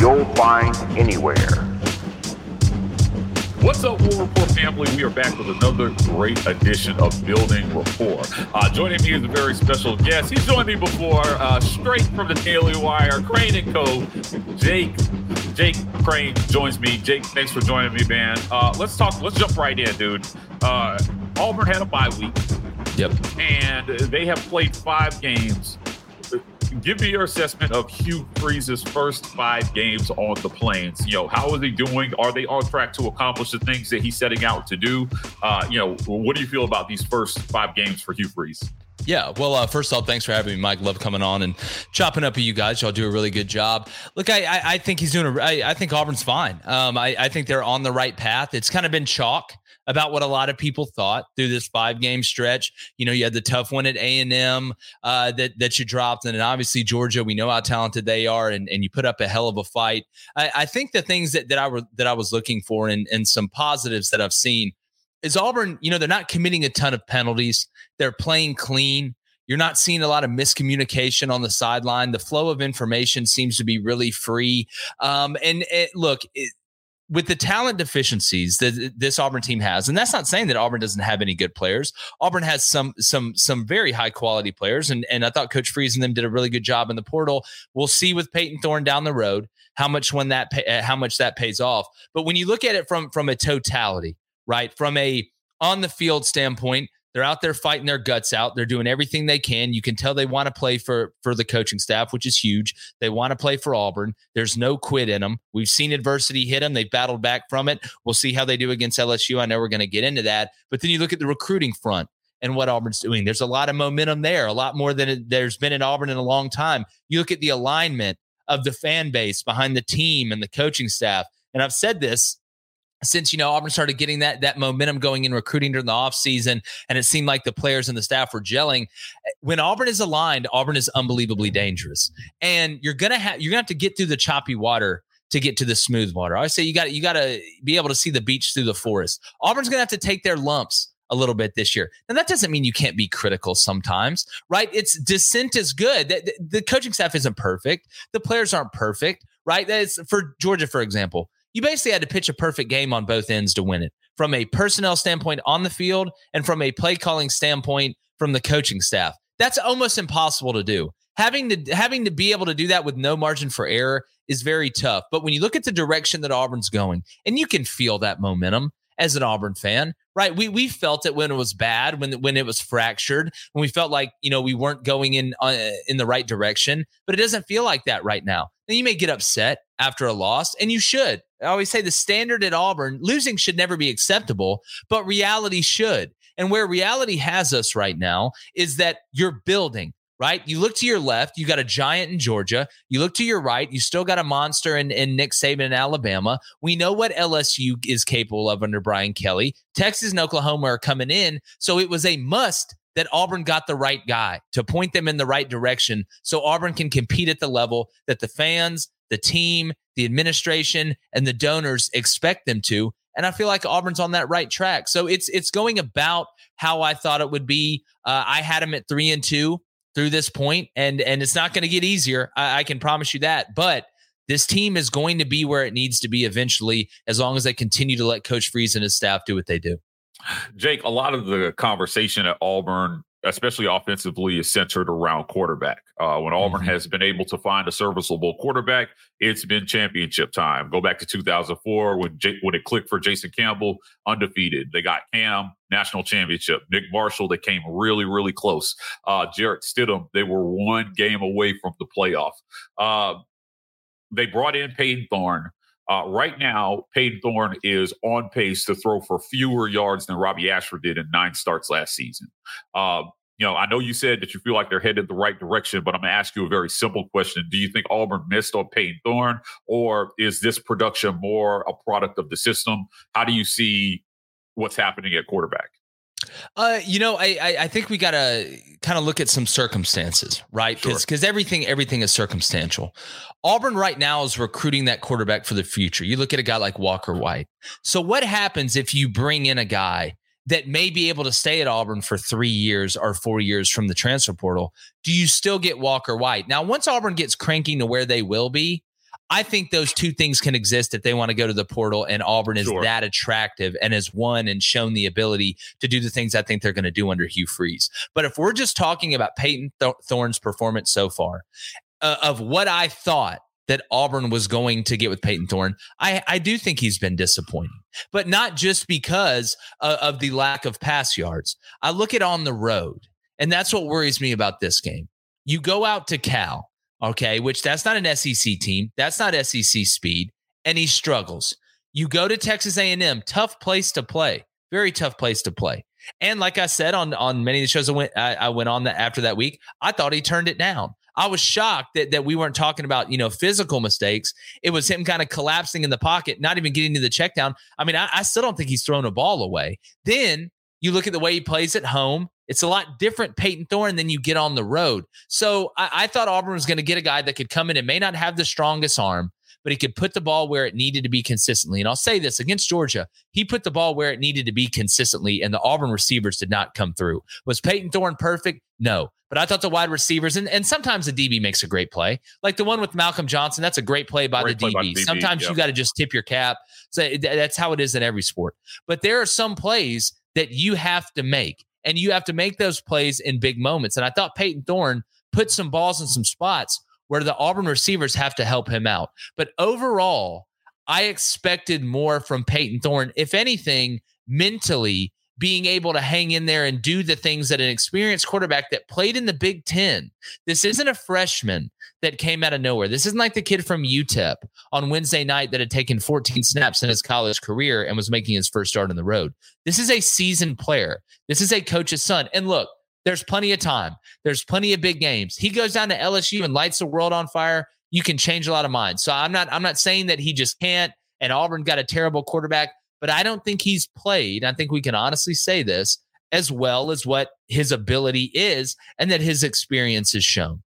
you'll find anywhere. What's up, War Report family? We are back with another great edition of Building Rapport. Uh, joining me is a very special guest. He's joined me before, uh, straight from the Daily Wire, Crain and Co. Jake, Jake Crain joins me. Jake, thanks for joining me, man. Uh, let's talk. Let's jump right in, dude. Uh, Auburn had a bye week. Yep. And they have played five games give me your assessment of Hugh Freeze's first five games on the plains. You know, how is he doing? Are they on track to accomplish the things that he's setting out to do? Uh, you know, what do you feel about these first five games for Hugh Freeze? Yeah, well, uh, first off, thanks for having me, Mike. Love coming on and chopping up with you guys. Y'all do a really good job. Look, I, I, I think he's doing. A, I, I think Auburn's fine. Um, I, I think they're on the right path. It's kind of been chalk about what a lot of people thought through this five game stretch. You know, you had the tough one at A and M uh, that that you dropped, and then obviously Georgia. We know how talented they are, and, and you put up a hell of a fight. I, I think the things that that I were that I was looking for, and and some positives that I've seen is Auburn. You know, they're not committing a ton of penalties. They're playing clean. You're not seeing a lot of miscommunication on the sideline. The flow of information seems to be really free. Um, and it, look, it, with the talent deficiencies that eh, this Auburn team has, and that's not saying that Auburn doesn't have any good players. Auburn has some some some very high quality players, and and I thought Coach Freeze and them did a really good job in the portal. We'll see with Payton Thorne down the road how much when that pay, how much that pays off. But when you look at it from from a totality, right, from a on the field standpoint, they're out there fighting their guts out. They're doing everything they can. You can tell they want to play for for the coaching staff, which is huge. They want to play for Auburn. There's no quit in them. We've seen adversity hit them. They've battled back from it. We'll see how they do against LSU. I know we're going to get into that. But then you look at the recruiting front and what Auburn's doing. There's a lot of momentum there, a lot more than there's been in Auburn in a long time. You look at the alignment of the fan base behind the team and the coaching staff. And I've said this since you know Auburn started getting that that momentum going in recruiting during the offseason and it seemed like the players and the staff were gelling eh, when Auburn is aligned Auburn is unbelievably dangerous and you're going to have you're going to have to get through the choppy water to get to the smooth water I say you got you got to be able to see the beach through the forest Auburn's going to have to take their lumps a little bit this year. And that doesn't mean you can't be critical sometimes, right? It's dissent is good. The, the, coaching staff isn't perfect. The players aren't perfect, right? That's for Georgia, for example you basically had to pitch a perfect game on both ends to win it from a personnel standpoint on the field and from a play calling standpoint from the coaching staff. That's almost impossible to do. Having to having to be able to do that with no margin for error is very tough. But when you look at the direction that Auburn's going, and you can feel that momentum as an Auburn fan, right? We we felt it when it was bad, when when it was fractured, when we felt like you know we weren't going in uh, in the right direction. But it doesn't feel like that right now. Then you may get upset after a loss, and you should. I always say the standard at Auburn, losing should never be acceptable, but reality should. And where reality has us right now is that you're building, right? You look to your left, you got a giant in Georgia. You look to your right, you still got a monster in, in Nick Saban in Alabama. We know what LSU is capable of under Brian Kelly. Texas and Oklahoma are coming in. So it was a must that Auburn got the right guy to point them in the right direction so Auburn can compete at the level that the fans, the team, the administration, and the donors expect them to. And I feel like Auburn's on that right track. So it's it's going about how I thought it would be. Uh, I had them at three and two through this point, and and it's not going to get easier. I, I can promise you that. But this team is going to be where it needs to be eventually, as long as they continue to let Coach Freeze and his staff do what they do. Jake, a lot of the conversation at Auburn especially offensively, is centered around quarterback. Uh, when Auburn mm-hmm. has been able to find a serviceable quarterback, it's been championship time. Go back to 2004 when J- when it clicked for Jason Campbell, undefeated. They got Cam national championship. Nick Marshall, they came really really close. Uh, Jarrett Stidham, they were one game away from the playoff. Uh, they brought in Payton Thorne. Uh, right now, Payton Thorne is on pace to throw for fewer yards than Robbie Ashford did in nine starts last season. Uh, you know, I know you said that you feel like they're headed the right direction, but I'm going to ask you a very simple question. Do you think Auburn missed on Payton Thorne, or is this production more a product of the system? How do you see what's happening at quarterback? Uh, you know, I I, I think we got to kind of look at some circumstances, right? Because because everything everything is circumstantial. Auburn right now is recruiting that quarterback for the future. You look at a guy like Walker White. So what happens if you bring in a guy that may be able to stay at Auburn for three years or four years from the transfer portal? Do you still get Walker White? Now, once Auburn gets cranking to where they will be, I think those two things can exist if they want to go to the portal and Auburn is sure. that attractive and has won and shown the ability to do the things I think they're going to do under Hugh Freeze. But if we're just talking about Payton Th- Thorne's performance so far, uh, of what I thought that Auburn was going to get with Payton Thorne, I, I do think he's been disappointing, but not just because uh, of the lack of pass yards. I look at on the road, and that's what worries me about this game. You go out to Cal, okay, which that's not an SEC team. That's not SEC speed, and he struggles. You go to Texas A&M, tough place to play, very tough place to play. And like I said on on many of the shows I went I, I went on that after that week, I thought he turned it down. I was shocked that that we weren't talking about you know physical mistakes. It was him kind of collapsing in the pocket, not even getting to the check down. I mean, I, I still don't think he's thrown a ball away. Then you look at the way he plays at home. It's a lot different, Payton Thorne, than you get on the road. So I, I thought Auburn was going to get a guy that could come in and may not have the strongest arm, but he could put the ball where it needed to be consistently. And I'll say this against Georgia, he put the ball where it needed to be consistently, and the Auburn receivers did not come through. Was Payton Thorne perfect? No. But I thought the wide receivers, and, and sometimes the DB makes a great play. Like the one with Malcolm Johnson, that's a great play by, great the, DB. By the DB. Sometimes you got to just tip your cap. So that's how it is in every sport. But there are some plays that you have to make and you have to make those plays in big moments. And I thought Payton Thorne put some balls in some spots where the Auburn receivers have to help him out. But overall, I expected more from Payton Thorne. If anything, mentally, being able to hang in there and do the things that an experienced quarterback that played in the Big Ten. This isn't a freshman that came out of nowhere. This isn't like the kid from UTEP on Wednesday night that had taken 14 snaps in his college career and was making his first start on the road. This is a seasoned player. This is a coach's son. And look, there's plenty of time. There's plenty of big games. He goes down to LSU and lights the world on fire. You can change a lot of minds. So I'm not I'm not saying that he just can't and Auburn got a terrible quarterback but I don't think he's played. I think we can honestly say this as well as what his ability is and that his experience has shown.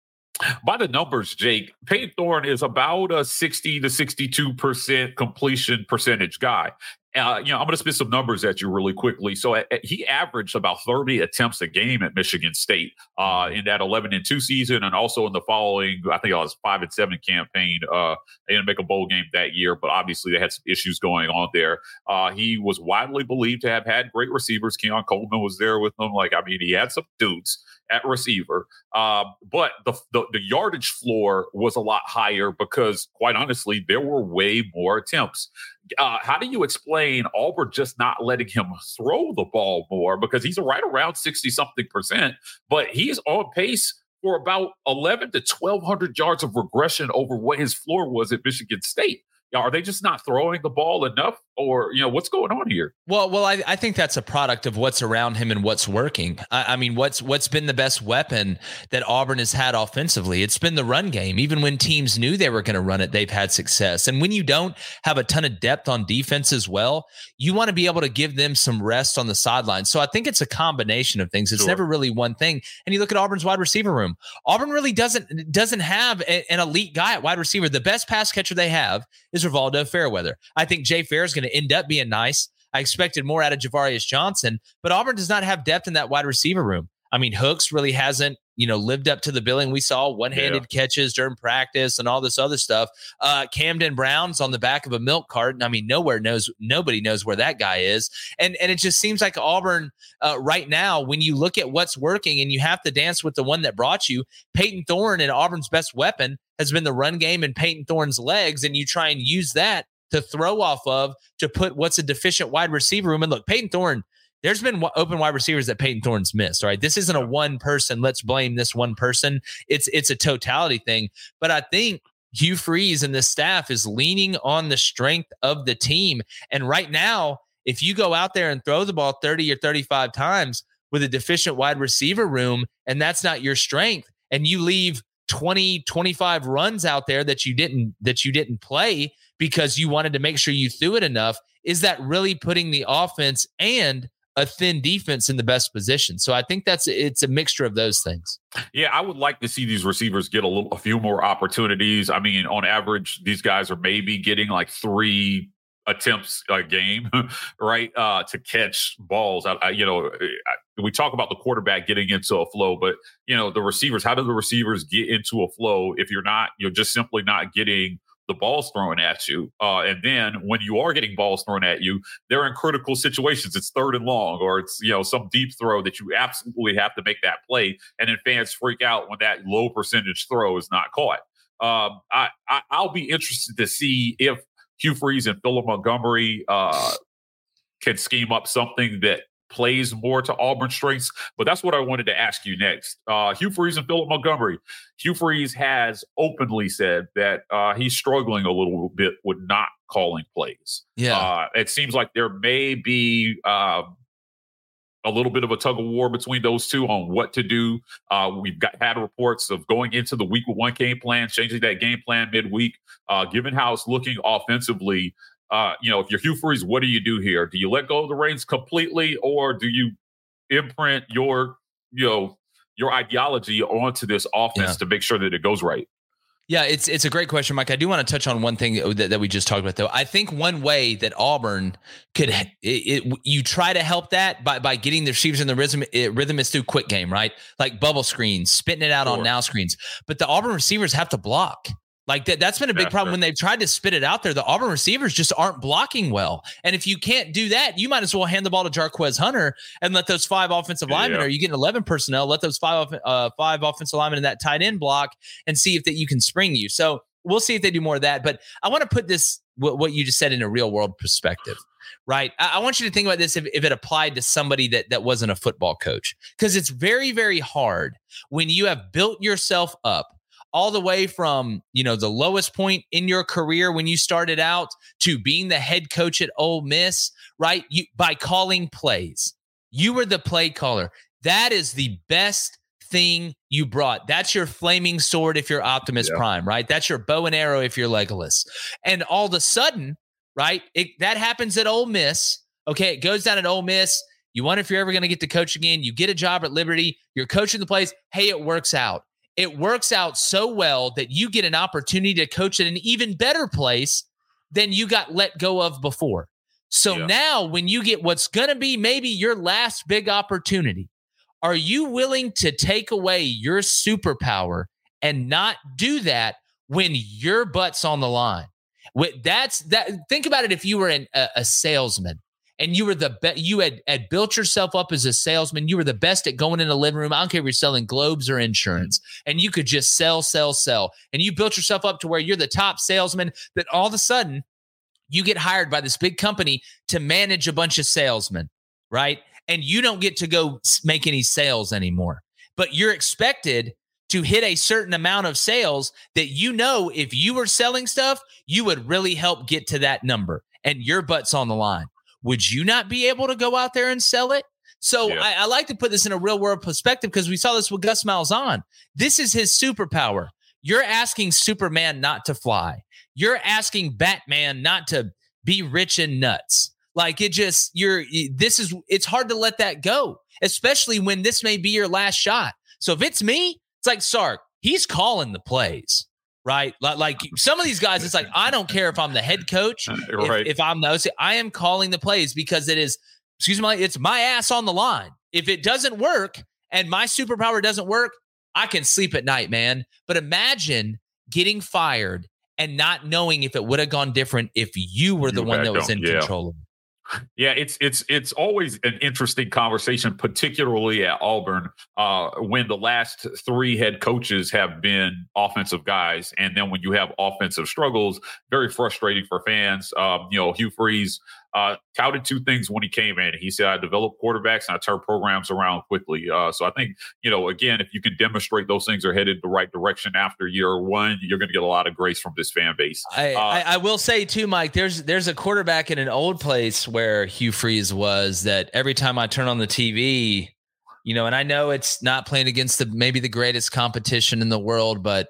By the numbers, Jake, Payton Thorne is about a 60 to 62% completion percentage guy uh, you know, I'm going to spit some numbers at you really quickly. So uh, he averaged about 30 attempts a game at Michigan State uh, in that 11 and two season, and also in the following, I think it was five and seven campaign. Uh, they didn't make a bowl game that year, but obviously they had some issues going on there. Uh, he was widely believed to have had great receivers. Keon Coleman was there with them. Like, I mean, he had some dudes at receiver. Um, but the, the, the yardage floor was a lot higher because, quite honestly, there were way more attempts. Uh, how do you explain Auburn just not letting him throw the ball more? Because he's right around sixty something percent, but he's on pace for about eleven to twelve hundred yards of regression over what his floor was at Michigan State are they just not throwing the ball enough or you know what's going on here? Well well i, I think that's a product of what's around him and what's working. I, I, mean what's what's been the best weapon that auburn has had offensively? It's been the run game. Even when teams knew they were going to run it they've had success. And when you don't have a ton of depth on defense as well you want to be able to give them some rest on the sideline. So i think it's a combination of things. It's sure. never really one thing. And you look at auburn's wide receiver room. Auburn really doesn't doesn't have a, an elite guy at wide receiver. The best pass catcher they have is is Rivaldo Fairweather. I think Jay Fair is going to end up being nice. I expected more out of Ja'Varrius Johnson, but Auburn does not have depth in that wide receiver room. I mean, Hooks really hasn't, you know, lived up to the billing we saw one-handed yeah. catches during practice and all this other stuff. Uh, Camden Brown's on the back of a milk carton. I mean, nowhere knows nobody knows where that guy is, and and it just seems like Auburn uh, right now. When you look at what's working, and you have to dance with the one that brought you, Payton Thorne and Auburn's best weapon has been the run game and Payton Thorne's legs, and you try and use that to throw off of to put what's a deficient wide receiver room. And look, Payton Thorne, there's been open wide receivers that Payton Thorne's missed. Right, this isn't a one person. Let's blame this one person. It's it's a totality thing. But I think Hugh Freeze and the staff is leaning on the strength of the team. And right now, if you go out there and throw the ball 30 or 35 times, with a deficient wide receiver room and that's not your strength and you leave 20 25 runs out there that you didn't that you didn't play because you wanted to make sure you threw it enough is that really putting the offense and a thin defense in the best position. So I think that's it's a mixture of those things. Yeah, I would like to see these receivers get a little a few more opportunities. I mean, on average, these guys are maybe getting like three attempts a game, right? Uh, to catch balls. I, I you know, I, we talk about the quarterback getting into a flow, but you know, the receivers. How do the receivers get into a flow if you're not? You're just simply not getting the balls thrown at you. Uh, and then when you are getting balls thrown at you, they're in critical situations. It's third and long, or it's you know some deep throw that you absolutely have to make that play, and then fans freak out when that low percentage throw is not caught. Um, I, I will be interested to see if Hugh Freeze and Philip Montgomery uh, can scheme up something that plays more to Auburn's strengths. But that's what I wanted to ask you next. Uh, Hugh Freeze and Philip Montgomery. Hugh Freeze has openly said that uh, he's struggling a little bit with not calling plays. Yeah. Uh, it seems like there may be. Um, a little bit of a tug of war between those two on what to do. Uh, we've got had reports of going into the week with one game plan, changing that game plan midweek. Uh, given how it's looking offensively, uh, you know, if you're Hugh Freeze, what do you do here? Do you let go of the reins completely, or do you imprint your, you know, your ideology onto this offense yeah. to make sure that it goes right? Yeah, it's it's a great question, Mike. I do want to touch on one thing that, that we just talked about, though. I think one way that Auburn could it, it, you try to help that by by getting the receivers in the rhythm it, rhythm is through quick game, right? Like bubble screens, spitting it out sure. on now screens. But the Auburn receivers have to block. Like that, that's been a big yeah, problem sure. when they've tried to spit it out there. The Auburn receivers just aren't blocking well. And if you can't do that, you might as well hand the ball to Jarquez Hunter and let those five offensive linemen, yeah. or you get 11 personnel, let those five, uh, five offensive linemen in that tight end block and see if that you can spring you. So we'll see if they do more of that. But I want to put this, what, what you just said in a real world perspective right? I, I, want you to think about this if, if it applied to somebody that that wasn't a football coach, because it's very, very hard when you have built yourself up all the way from, you know, the lowest point in your career when you started out to being the head coach at Ole Miss, right? You by calling plays. You were the play caller. That is the best thing you brought. That's your flaming sword if you're Optimus yeah. Prime, right? That's your bow and arrow if you're Legolas. And all of a sudden, right? It, that happens at Ole Miss. Okay, it goes down at Ole Miss. You wonder if you're ever going to get to coach again. You get a job at Liberty. You're coaching the plays. Hey, it works out it works out so well that you get an opportunity to coach at an even better place than you got let go of before. So yeah. now, when you get what's going to be maybe your last big opportunity, are you willing to take away your superpower and not do that when your butt's on the line? That's that. Think about it. If you were an, a, a salesman and you were the best. You had had built yourself up as a salesman. You were the best at going in a living room. I don't care if you're selling globes or insurance, and you could just sell, sell, sell. And you built yourself up to where you're the top salesman. That all of a sudden you get hired by this big company to manage a bunch of salesmen, right? And you don't get to go make any sales anymore, but you're expected to hit a certain amount of sales that you know if you were selling stuff, you would really help get to that number and your butt's on the line would you not be able to go out there and sell it? So yeah. I, I, like to put this in a real world perspective because we saw this with Gus Malzahn. This is his superpower. You're asking Superman not to fly. You're asking Batman not to be rich and nuts. Like it just you're this is it's hard to let that go, especially when this may be your last shot. So if it's me, it's like Sark, he's calling the plays right? Like some of these guys, it's like I don't care if I'm the head coach, right. if, if I'm the I am calling the plays because it is, excuse me, it's my ass on the line. If it doesn't work and my superpower doesn't work, I can sleep at night, man. But imagine getting fired and not knowing if it would have gone different if you were the you one that was in yeah. control of it. Yeah, it's it's it's always an interesting conversation, particularly at Auburn, uh, when the last three head coaches have been offensive guys, and then when you have offensive struggles, very frustrating for fans. Um, you know, Hugh Freeze uh, touted two things when he came in. He said, "I develop quarterbacks and I turn programs around quickly." Uh, so I think you know, again, if you can demonstrate those things are headed the right direction after year one, you're going to get a lot of grace from this fan base. I, uh, I, I, will say too, Mike. There's there's a quarterback in an old place where Hugh Freeze was that every time I turn on the TV, You know, and I know it's not playing against the maybe the greatest competition in the world, but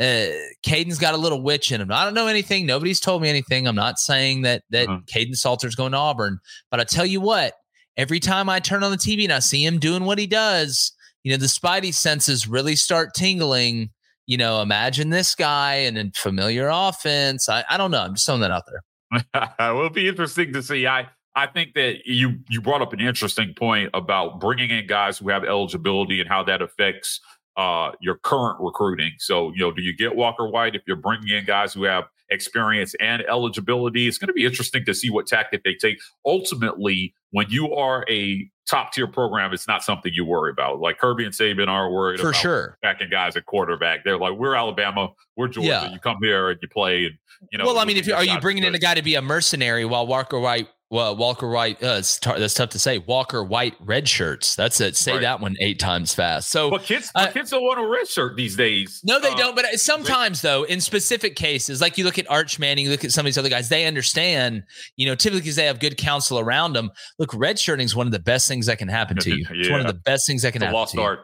uh, Kaidon's got a little witch in him. I don't know anything. Nobody's told me anything. I'm not saying that that uh-huh. Kaidon Salter's going to Auburn, but I tell you what, every time I turn on the TV and I see him doing what he does, you know, the Spidey senses really start tingling. You know, imagine this guy and a familiar offense. I, I don't know. I'm just throwing that out there. It'll be interesting to see. I I think that you you brought up an interesting point about bringing in guys who have eligibility and how that affects uh, your current recruiting. So, you know, do you get Walker White if you're bringing in guys who have experience and eligibility? It's going to be interesting to see what tactic they take. Ultimately, when you are a top tier program, it's not something you worry about. Like Kirby and Saban are worried for about sure backing guys at quarterback. They're like, we're Alabama, we're Georgia. Yeah. You come here and you play, and you know. Well, I mean, if you are you bringing in a guy to be a mercenary while Walker White well, Walker White, uh, t- that's tough to say. Walker White red shirts. That's it. Say right. that one eight times fast. So, but kids, uh, kids don't want a red shirt these days. No, they uh, don't. But sometimes, though, in specific cases, like you look at Arch Manning, you look at some of these other guys, they understand. You know, typically because they have good counsel around them. Look, red shirting is one of the best things that can happen to you. yeah. It's one of the best things that can it's happen. lost to art.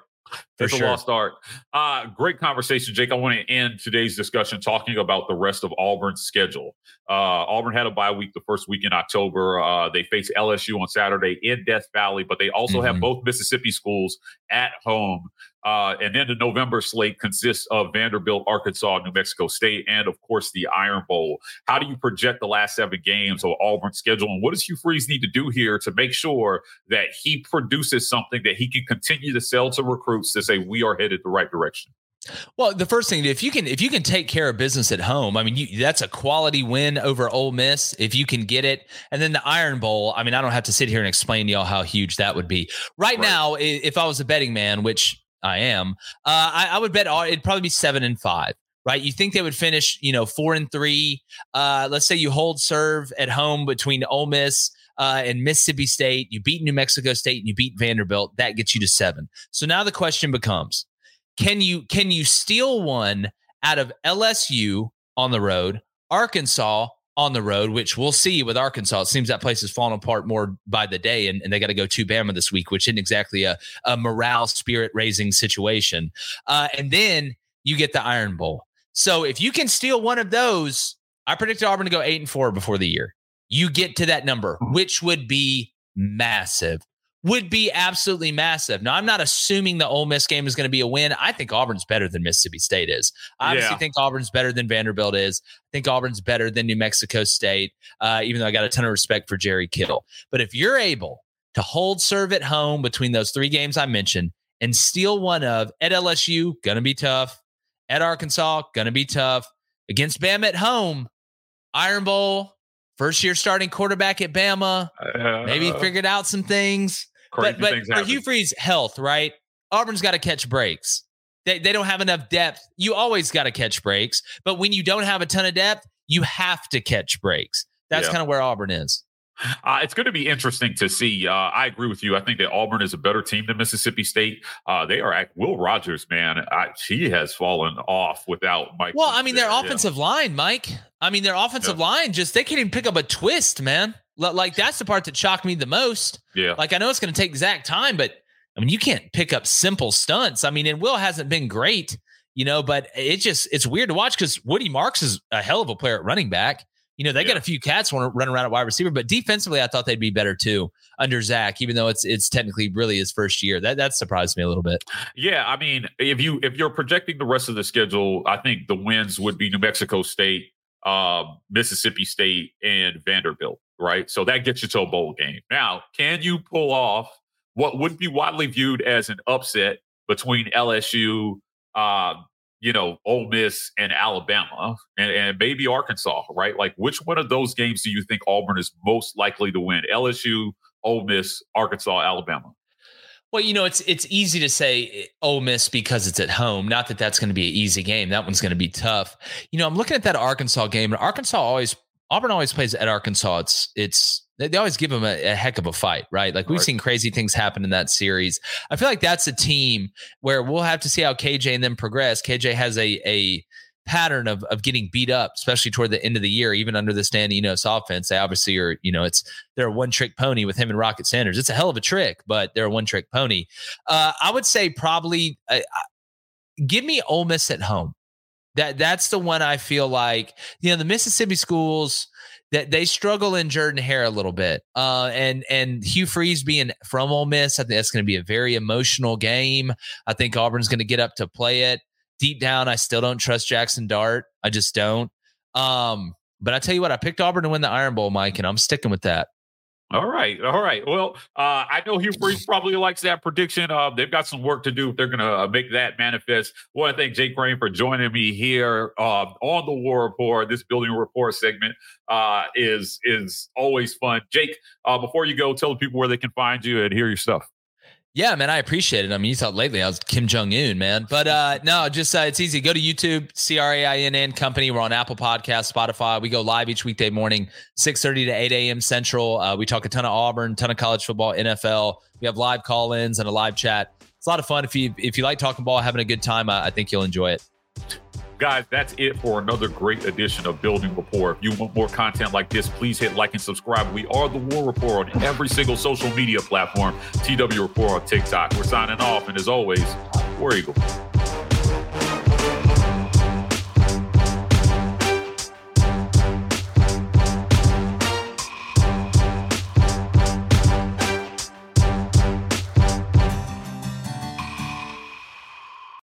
For it's sure. a lost art. Uh, great conversation, Jake. I want to end today's discussion talking about the rest of Auburn's schedule. Uh, Auburn had a bye week the first week in October. Uh, they face LSU on Saturday in Death Valley, but they also mm-hmm. have both Mississippi schools at home. Uh, and then the November slate consists of Vanderbilt, Arkansas, New Mexico State, and of course the Iron Bowl. How do you project the last seven games of Auburn's schedule? And what does Hugh Freeze need to do here to make sure that he produces something that he can continue to sell to recruits to say we are headed the right direction? Well, the first thing, if you can, if you can take care of business at home, I mean, you, that's a quality win over Ole Miss if you can get it. And then the Iron Bowl, I mean, I don't have to sit here and explain to y'all how huge that would be. Right, right. now, if I was a betting man, which I am, uh, I, I, would bet it'd probably be seven and five. Right, you think they would finish, you know, four and three. Uh, let's say you hold serve at home between Ole Miss uh, and Mississippi State. You beat New Mexico State and you beat Vanderbilt. That gets you to seven. So now the question becomes: Can you can you steal one out of LSU on the road, Arkansas on the road, which we'll see with Arkansas. It seems that place is falling apart more by the day, and, and they got to go to Bama this week, which isn't exactly a, a morale spirit raising situation. Uh, and then you get the Iron Bowl. So if you can steal one of those, I predicted Auburn to go eight and four before the year. You get to that number, which would be massive would be absolutely massive. Now, I'm not assuming the Ole Miss game is going to be a win. I think Auburn's better than Mississippi State is. I obviously yeah. think Auburn's better than Vanderbilt is. I think Auburn's better than New Mexico State, uh, even though I got a ton of respect for Jerry Kill. But if you're able to hold serve at home between those three games I mentioned and steal one of at LSU, going to be tough. At Arkansas, going to be tough. Against Bama at home, Iron Bowl, first year starting quarterback at Bama, uh, maybe figured out some things. But but for Hugh Freeze' health, right? Auburn's got to catch breaks. They, they don't have enough depth. You always got to catch breaks. But when you don't have a ton of depth, you have to catch breaks. That's yeah. kind of where Auburn is. Uh, it's going to be interesting to see. Uh, I agree with you. I think that Auburn is a better team than Mississippi State. Uh, they are at Will Rogers, man. I, he has fallen off without Mike. Well, I mean, their yeah. offensive line, Mike. I mean, their offensive yeah. line just they can't even pick up a twist, man. Like that's the part that shocked me the most. Yeah. Like I know it's going to take Zach time, but I mean you can't pick up simple stunts. I mean, and Will hasn't been great, you know, but it just it's weird to watch because Woody Marks is a hell of a player at running back. You know, they yeah. got a few cats want to run around at wide receiver, but defensively, I thought they'd be better too under Zach, even though it's it's technically really his first year. That that surprised me a little bit. Yeah, I mean, if you if you're projecting the rest of the schedule, I think the wins would be New Mexico State, uh, Mississippi State, and Vanderbilt right? So that gets you to a bowl game. Now, can you pull off what would be widely viewed as an upset between LSU, uh, you know, Ole Miss and Alabama, and, and maybe Arkansas, right? Like, which one of those games do you think Auburn is most likely to win? LSU, Ole Miss, Arkansas, Alabama. Well, you know, it's it's easy to say Ole Miss because it's at home. Not that that's going to be an easy game. That one's going to be tough. You know, I'm looking at that Arkansas game, and Arkansas always Auburn always plays at Arkansas. It's it's they, always give them a, a, heck of a fight, right? Like we've right. seen crazy things happen in that series. I feel like that's a team where we'll have to see how KJ and them progress. KJ has a a pattern of of getting beat up, especially toward the end of the year, even under the Dan Enos offense. They obviously are, you know, it's they're a one trick pony with him and Rocket Sanders. It's a hell of a trick, but they're a one trick pony. Uh, I would say probably uh, give me Ole Miss at home. That that's the one I feel like you know the Mississippi schools that they struggle in Jordan Hare a little bit. Uh, and and Hugh Freeze being from Ole Miss, I think that's going to be a very emotional game. I think Auburn's going to get up to play it. Deep down, I still don't trust Jackson Dart. I just don't. Um, but I tell you what, I picked Auburn to win the Iron Bowl, Mike, and I'm sticking with that. All right, all right. Well, uh, I know Hugh Freeze probably likes that prediction. Uh, they've got some work to do they're going to uh, make that manifest. I want to thank Jake Crain for joining me here uh, on the War Report. This building report segment uh, is is always fun. Jake, uh, before you go, tell the people where they can find you and hear your stuff. Yeah, man, I appreciate it. I mean, you thought lately I was Kim Jong Un, man, but uh, no, just uh, it's easy. Go to YouTube, C R A I N N Company. We're on Apple Podcast, Spotify. We go live each weekday morning, six thirty to eight a.m. Central. Uh, we talk a ton of Auburn, ton of college football, NFL. We have live call-ins and a live chat. It's a lot of fun. If you if you like talking ball, having a good time, I think you'll enjoy it. Guys, that's it for another great edition of Building Rapport. If you want more content like this, please hit like and subscribe. We are the War Report on every single social media platform. TW Report on TikTok. We're signing off, and as always, War Eagle.